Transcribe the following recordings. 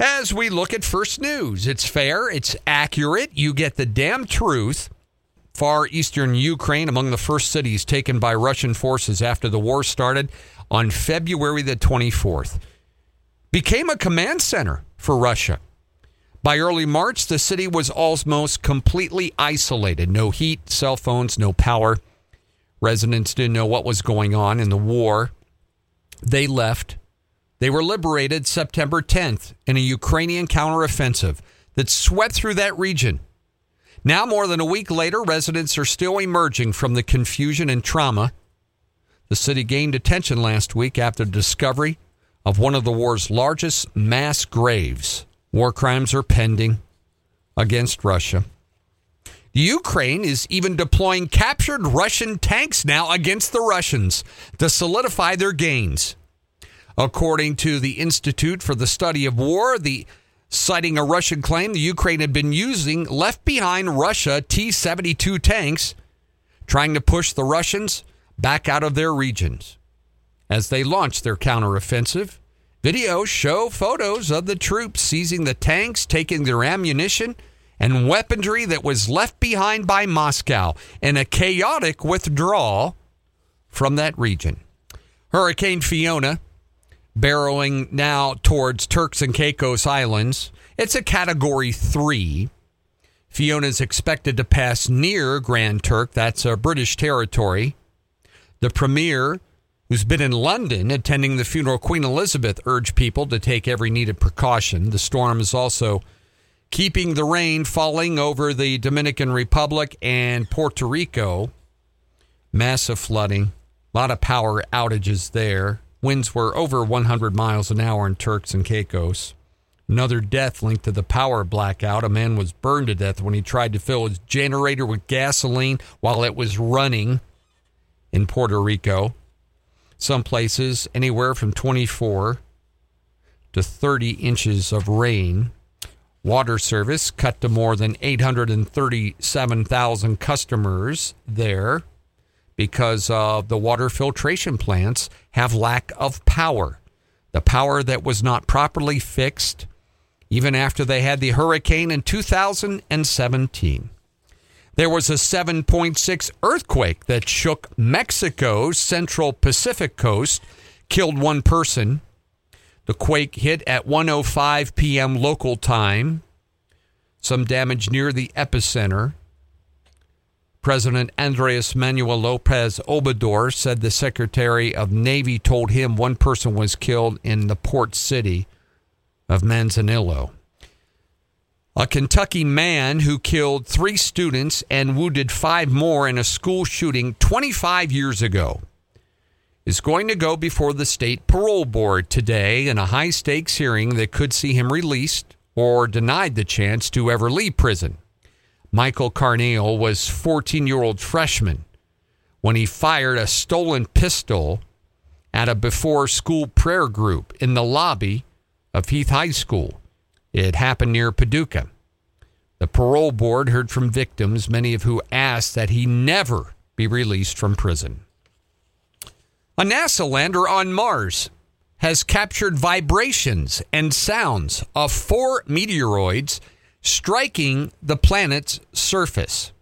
as we look at First News. It's fair, it's accurate, you get the damn truth. Far eastern Ukraine, among the first cities taken by Russian forces after the war started on February the 24th, became a command center for Russia. By early March, the city was almost completely isolated no heat, cell phones, no power. Residents didn't know what was going on in the war. They left. They were liberated September 10th in a Ukrainian counteroffensive that swept through that region. Now, more than a week later, residents are still emerging from the confusion and trauma. The city gained attention last week after the discovery of one of the war's largest mass graves. War crimes are pending against Russia. The Ukraine is even deploying captured Russian tanks now against the Russians to solidify their gains. According to the Institute for the Study of War, the citing a Russian claim the Ukraine had been using left behind Russia T-72 tanks trying to push the Russians back out of their regions. As they launched their counteroffensive, videos show photos of the troops seizing the tanks, taking their ammunition, and weaponry that was left behind by Moscow in a chaotic withdrawal from that region. Hurricane Fiona, barreling now towards Turks and Caicos Islands, it's a category three. Fiona is expected to pass near Grand Turk, that's a British territory. The premier, who's been in London attending the funeral of Queen Elizabeth, urged people to take every needed precaution. The storm is also keeping the rain falling over the Dominican Republic and Puerto Rico. Massive flooding, a lot of power outages there. Winds were over 100 miles an hour in Turks and Caicos. Another death linked to the power blackout. A man was burned to death when he tried to fill his generator with gasoline while it was running in Puerto Rico. Some places, anywhere from 24 to 30 inches of rain. Water service cut to more than 837,000 customers there because uh, the water filtration plants have lack of power. The power that was not properly fixed even after they had the hurricane in 2017. There was a 7.6 earthquake that shook Mexico's central Pacific coast, killed one person. The quake hit at 1:05 p.m. local time. Some damage near the epicenter. President Andres Manuel Lopez Obrador said the Secretary of Navy told him one person was killed in the port city of Manzanillo. A Kentucky man who killed three students and wounded five more in a school shooting 25 years ago is going to go before the state parole board today in a high stakes hearing that could see him released or denied the chance to ever leave prison. Michael Carneal was 14 year old freshman when he fired a stolen pistol at a before school prayer group in the lobby of Heath High School. It happened near Paducah. The parole board heard from victims, many of who asked that he never be released from prison. A NASA lander on Mars has captured vibrations and sounds of four meteoroids striking the planet's surface.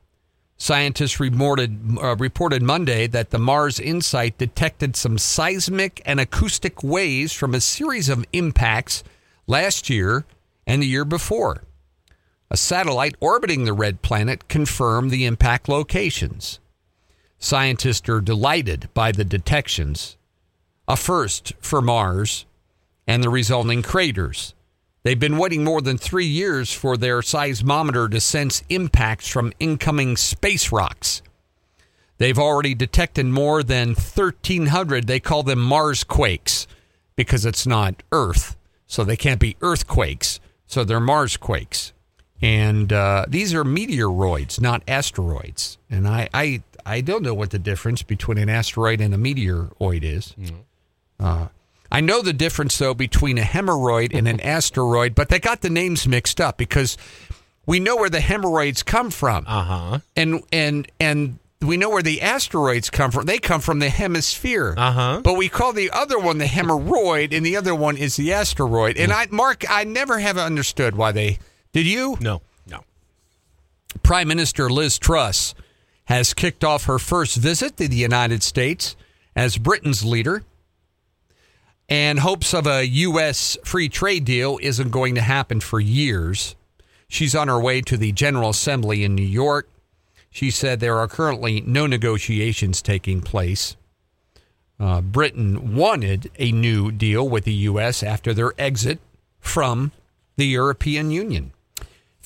Scientists reported, uh, reported Monday that the Mars InSight detected some seismic and acoustic waves from a series of impacts last year and the year before. A satellite orbiting the red planet confirmed the impact locations. Scientists are delighted by the detections, a first for Mars and the resulting craters. They've been waiting more than three years for their seismometer to sense impacts from incoming space rocks. They've already detected more than 1,300. They call them Mars quakes because it's not Earth. So they can't be earthquakes. So they're Mars quakes. And uh, these are meteoroids, not asteroids. And I, I, I don't know what the difference between an asteroid and a meteoroid is. Mm-hmm. Uh, I know the difference, though, between a hemorrhoid and an asteroid, but they got the names mixed up because we know where the hemorrhoids come from. Uh huh. And, and, and we know where the asteroids come from. They come from the hemisphere. Uh-huh. But we call the other one the hemorrhoid, and the other one is the asteroid. And I, Mark, I never have understood why they. Did you? No, no. Prime Minister Liz Truss has kicked off her first visit to the United States as Britain's leader. And hopes of a U.S. free trade deal isn't going to happen for years. She's on her way to the General Assembly in New York. She said there are currently no negotiations taking place. Uh, Britain wanted a new deal with the U.S. after their exit from the European Union.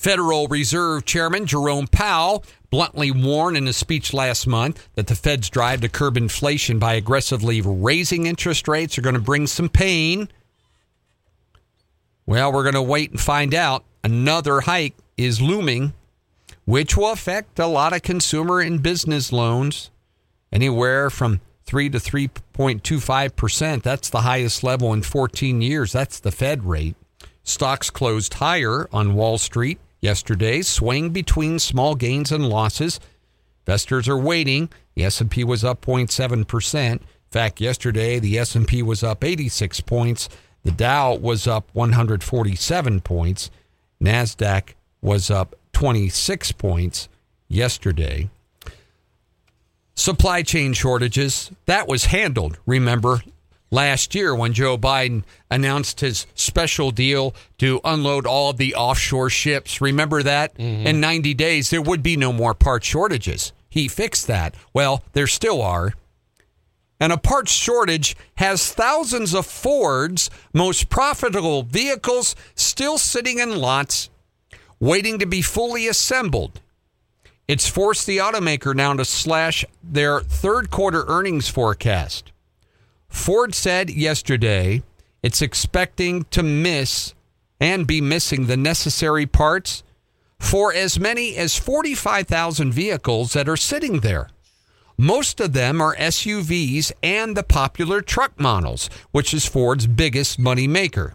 Federal Reserve Chairman Jerome Powell bluntly warned in a speech last month that the Fed's drive to curb inflation by aggressively raising interest rates are going to bring some pain. Well, we're going to wait and find out. Another hike is looming, which will affect a lot of consumer and business loans, anywhere from 3 to 3.25%. That's the highest level in 14 years. That's the Fed rate. Stocks closed higher on Wall Street yesterday, swaying between small gains and losses. Investors are waiting. The S&P was up 0.7%. In fact, yesterday the S&P was up 86 points. The Dow was up 147 points. Nasdaq was up 26 points yesterday. Supply chain shortages, that was handled, remember, last year when Joe Biden announced his special deal to unload all of the offshore ships. Remember that? Mm-hmm. In 90 days, there would be no more part shortages. He fixed that. Well, there still are. And a parts shortage has thousands of Ford's most profitable vehicles still sitting in lots, waiting to be fully assembled. It's forced the automaker now to slash their third quarter earnings forecast. Ford said yesterday it's expecting to miss and be missing the necessary parts for as many as 45,000 vehicles that are sitting there. Most of them are SUVs and the popular truck models, which is Ford's biggest money maker.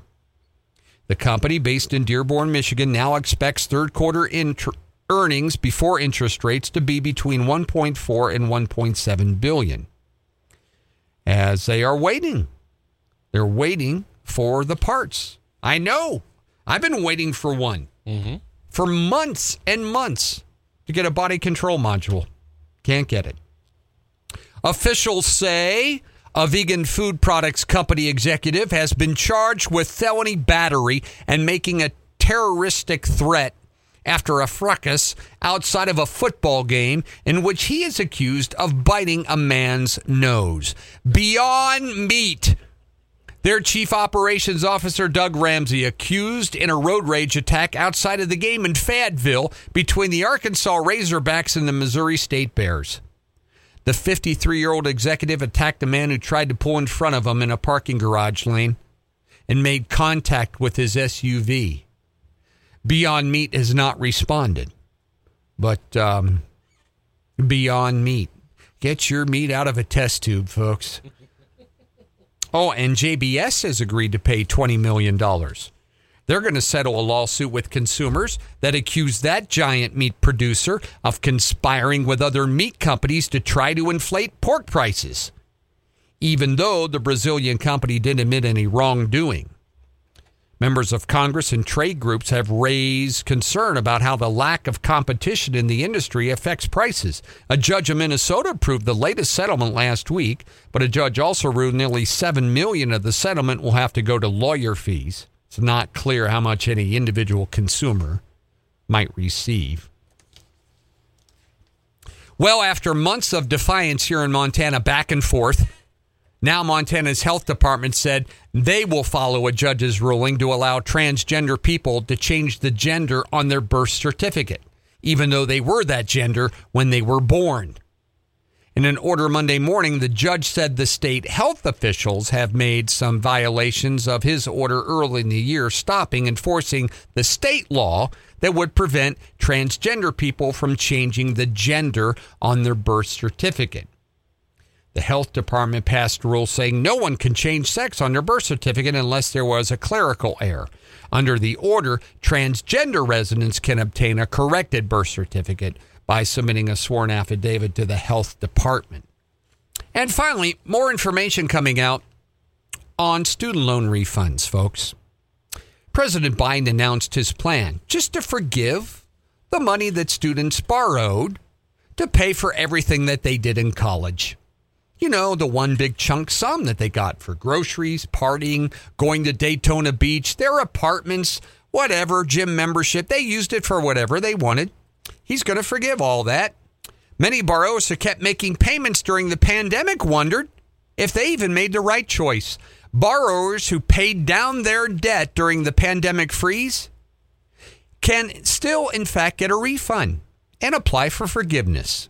The company, based in Dearborn, Michigan, now expects third quarter int- earnings before interest rates to be between 1.4 and 1.7 billion. As they are waiting, they're waiting for the parts. I know. I've been waiting for one mm-hmm. for months and months to get a body control module. Can't get it. Officials say a vegan food products company executive has been charged with felony battery and making a terroristic threat after a fracas outside of a football game in which he is accused of biting a man's nose. Beyond Meat. Their chief operations officer, Doug Ramsey, accused in a road rage attack outside of the game in Fayetteville between the Arkansas Razorbacks and the Missouri State Bears. The 53 year old executive attacked a man who tried to pull in front of him in a parking garage lane and made contact with his SUV. Beyond Meat has not responded, but um, Beyond Meat. Get your meat out of a test tube, folks. Oh, and JBS has agreed to pay $20 million. They're going to settle a lawsuit with consumers that accuse that giant meat producer of conspiring with other meat companies to try to inflate pork prices, even though the Brazilian company didn't admit any wrongdoing. Members of Congress and trade groups have raised concern about how the lack of competition in the industry affects prices. A judge in Minnesota approved the latest settlement last week, but a judge also ruled nearly 7 million of the settlement will have to go to lawyer fees. It's not clear how much any individual consumer might receive. Well, after months of defiance here in Montana back and forth, now, Montana's health department said they will follow a judge's ruling to allow transgender people to change the gender on their birth certificate, even though they were that gender when they were born. In an order Monday morning, the judge said the state health officials have made some violations of his order early in the year, stopping enforcing the state law that would prevent transgender people from changing the gender on their birth certificate. The health department passed a rule saying no one can change sex on their birth certificate unless there was a clerical error. Under the order, transgender residents can obtain a corrected birth certificate, by submitting a sworn affidavit to the health department. And finally, more information coming out on student loan refunds, folks. President Biden announced his plan just to forgive the money that students borrowed to pay for everything that they did in college. You know, the one big chunk sum that they got for groceries, partying, going to Daytona Beach, their apartments, whatever, gym membership. They used it for whatever they wanted. He's going to forgive all that. Many borrowers who kept making payments during the pandemic wondered if they even made the right choice. Borrowers who paid down their debt during the pandemic freeze can still, in fact, get a refund and apply for forgiveness.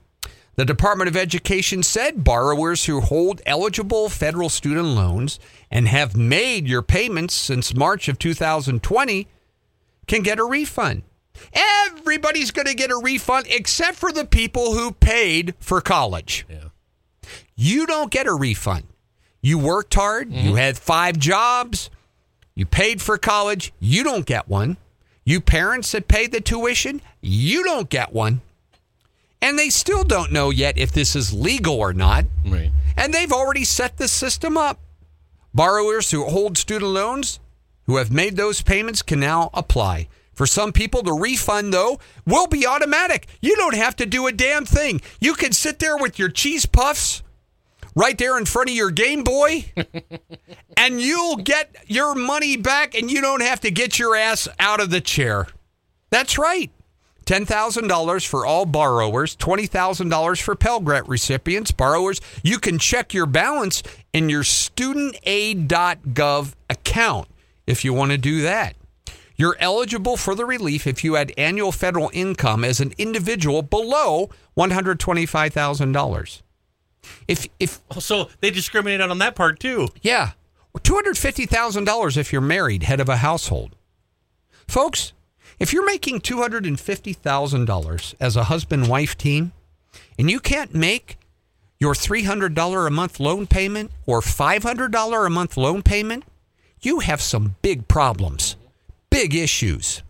The Department of Education said borrowers who hold eligible federal student loans and have made your payments since March of 2020 can get a refund. Everybody's going to get a refund except for the people who paid for college. Yeah. You don't get a refund. You worked hard, you mm-hmm. had five jobs, you paid for college, you don't get one. You parents that paid the tuition, you don't get one. And they still don't know yet if this is legal or not. Right. And they've already set the system up. Borrowers who hold student loans who have made those payments can now apply. For some people, the refund, though, will be automatic. You don't have to do a damn thing. You can sit there with your cheese puffs right there in front of your Game Boy, and you'll get your money back, and you don't have to get your ass out of the chair. That's right. $10,000 for all borrowers, $20,000 for Pell Grant recipients. Borrowers, you can check your balance in your studentaid.gov account if you want to do that. You're eligible for the relief if you had annual federal income as an individual below $125,000. If if oh, So they discriminate on that part too. yeah, $250,000 if you're married, head of a household. Folks, if you're making $250,000 as a husband wife team and you can't make your $300 a month loan payment or $500 a month loan payment, you have some big problems, big issues.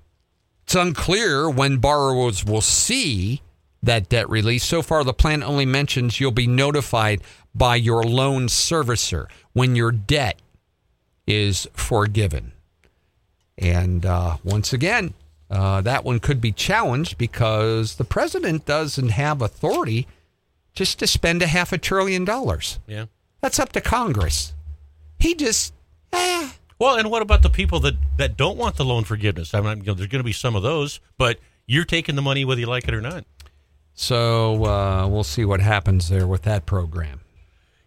It's unclear when borrowers will see that debt release. So far, the plan only mentions you'll be notified by your loan servicer when your debt is forgiven. And uh, once again, uh, that one could be challenged because the president doesn't have authority just to spend a half a trillion dollars. Yeah. That's up to Congress. He just, eh, Well, and what about the people that, that don't want the loan forgiveness? I mean, you know, there's going to be some of those, but you're taking the money whether you like it or not. So uh, we'll see what happens there with that program.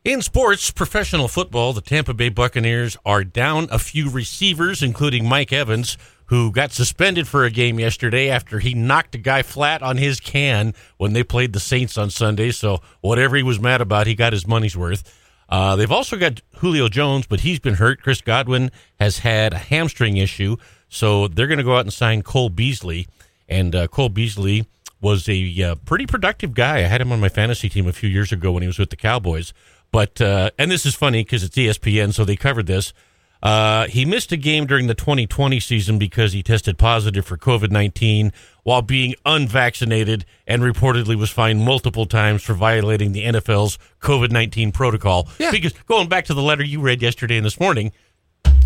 In sports, professional football, the Tampa Bay Buccaneers are down a few receivers, including Mike Evans, who got suspended for a game yesterday after he knocked a guy flat on his can when they played the Saints on Sunday. So whatever he was mad about, he got his money's worth. Uh, they've also got Julio Jones, but he's been hurt. Chris Godwin has had a hamstring issue, so they're going to go out and sign Cole Beasley. And uh, Cole Beasley was a uh, pretty productive guy. I had him on my fantasy team a few years ago when he was with the Cowboys. But uh, and this is funny because it's ESPN, so they covered this. Uh, he missed a game during the 2020 season because he tested positive for COVID 19 while being unvaccinated and reportedly was fined multiple times for violating the NFL's COVID 19 protocol. Yeah. Because going back to the letter you read yesterday and this morning,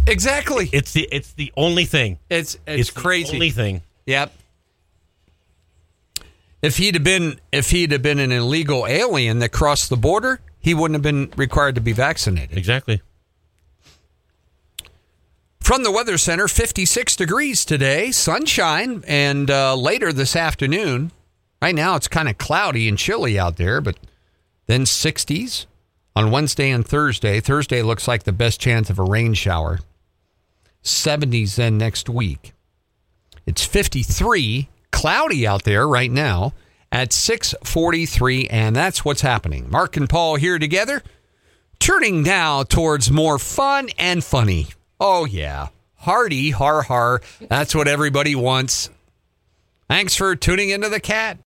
Exactly. it's the it's the only thing. It's it's, the crazy. only thing. Yep. If he'd have been if he'd have been an illegal alien that crossed the border, he wouldn't have been required to be vaccinated. Exactly. From the Weather Center, 56 degrees today, sunshine, and uh, later this afternoon. Right now, it's kind of cloudy and chilly out there, but then 60s on Wednesday and Thursday. Thursday looks like the best chance of a rain shower. 70s then next week. It's 53, cloudy out there right now at 643, and that's what's happening. Mark and Paul here together, turning now towards more fun and funny. Oh, yeah. Hardy, har har. That's what everybody wants. Thanks for tuning into the cat.